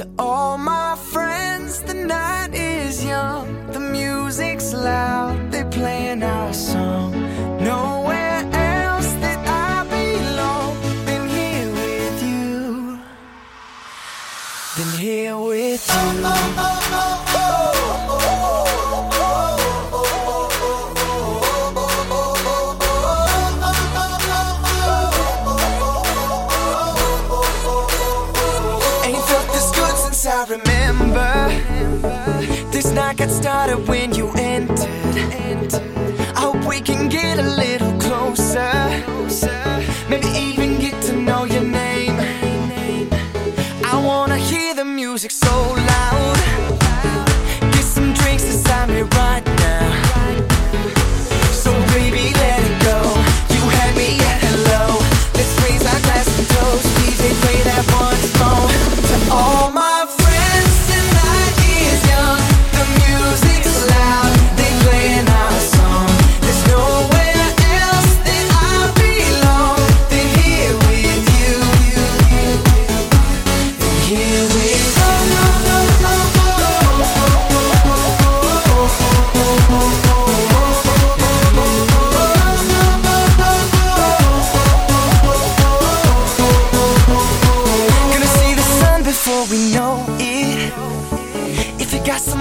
To all my friends, the night is young, the music's loud, they're playing our song. Nowhere else I belong than here with you. Than here with you. Ain't I remember. This night got started when you entered. I hope we can get a little closer. Maybe even get to know your name. I wanna hear the music so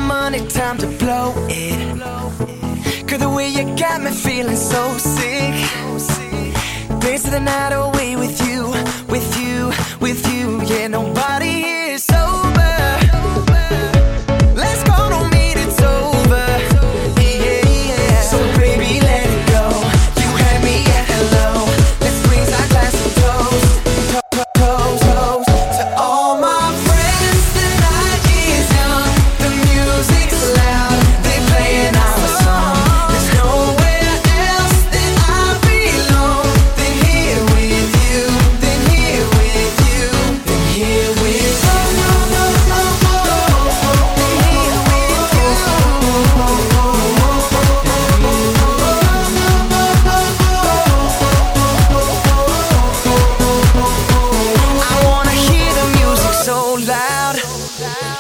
money, time to blow it. Cause the way you got me feeling so sick. Dancing the night away with you,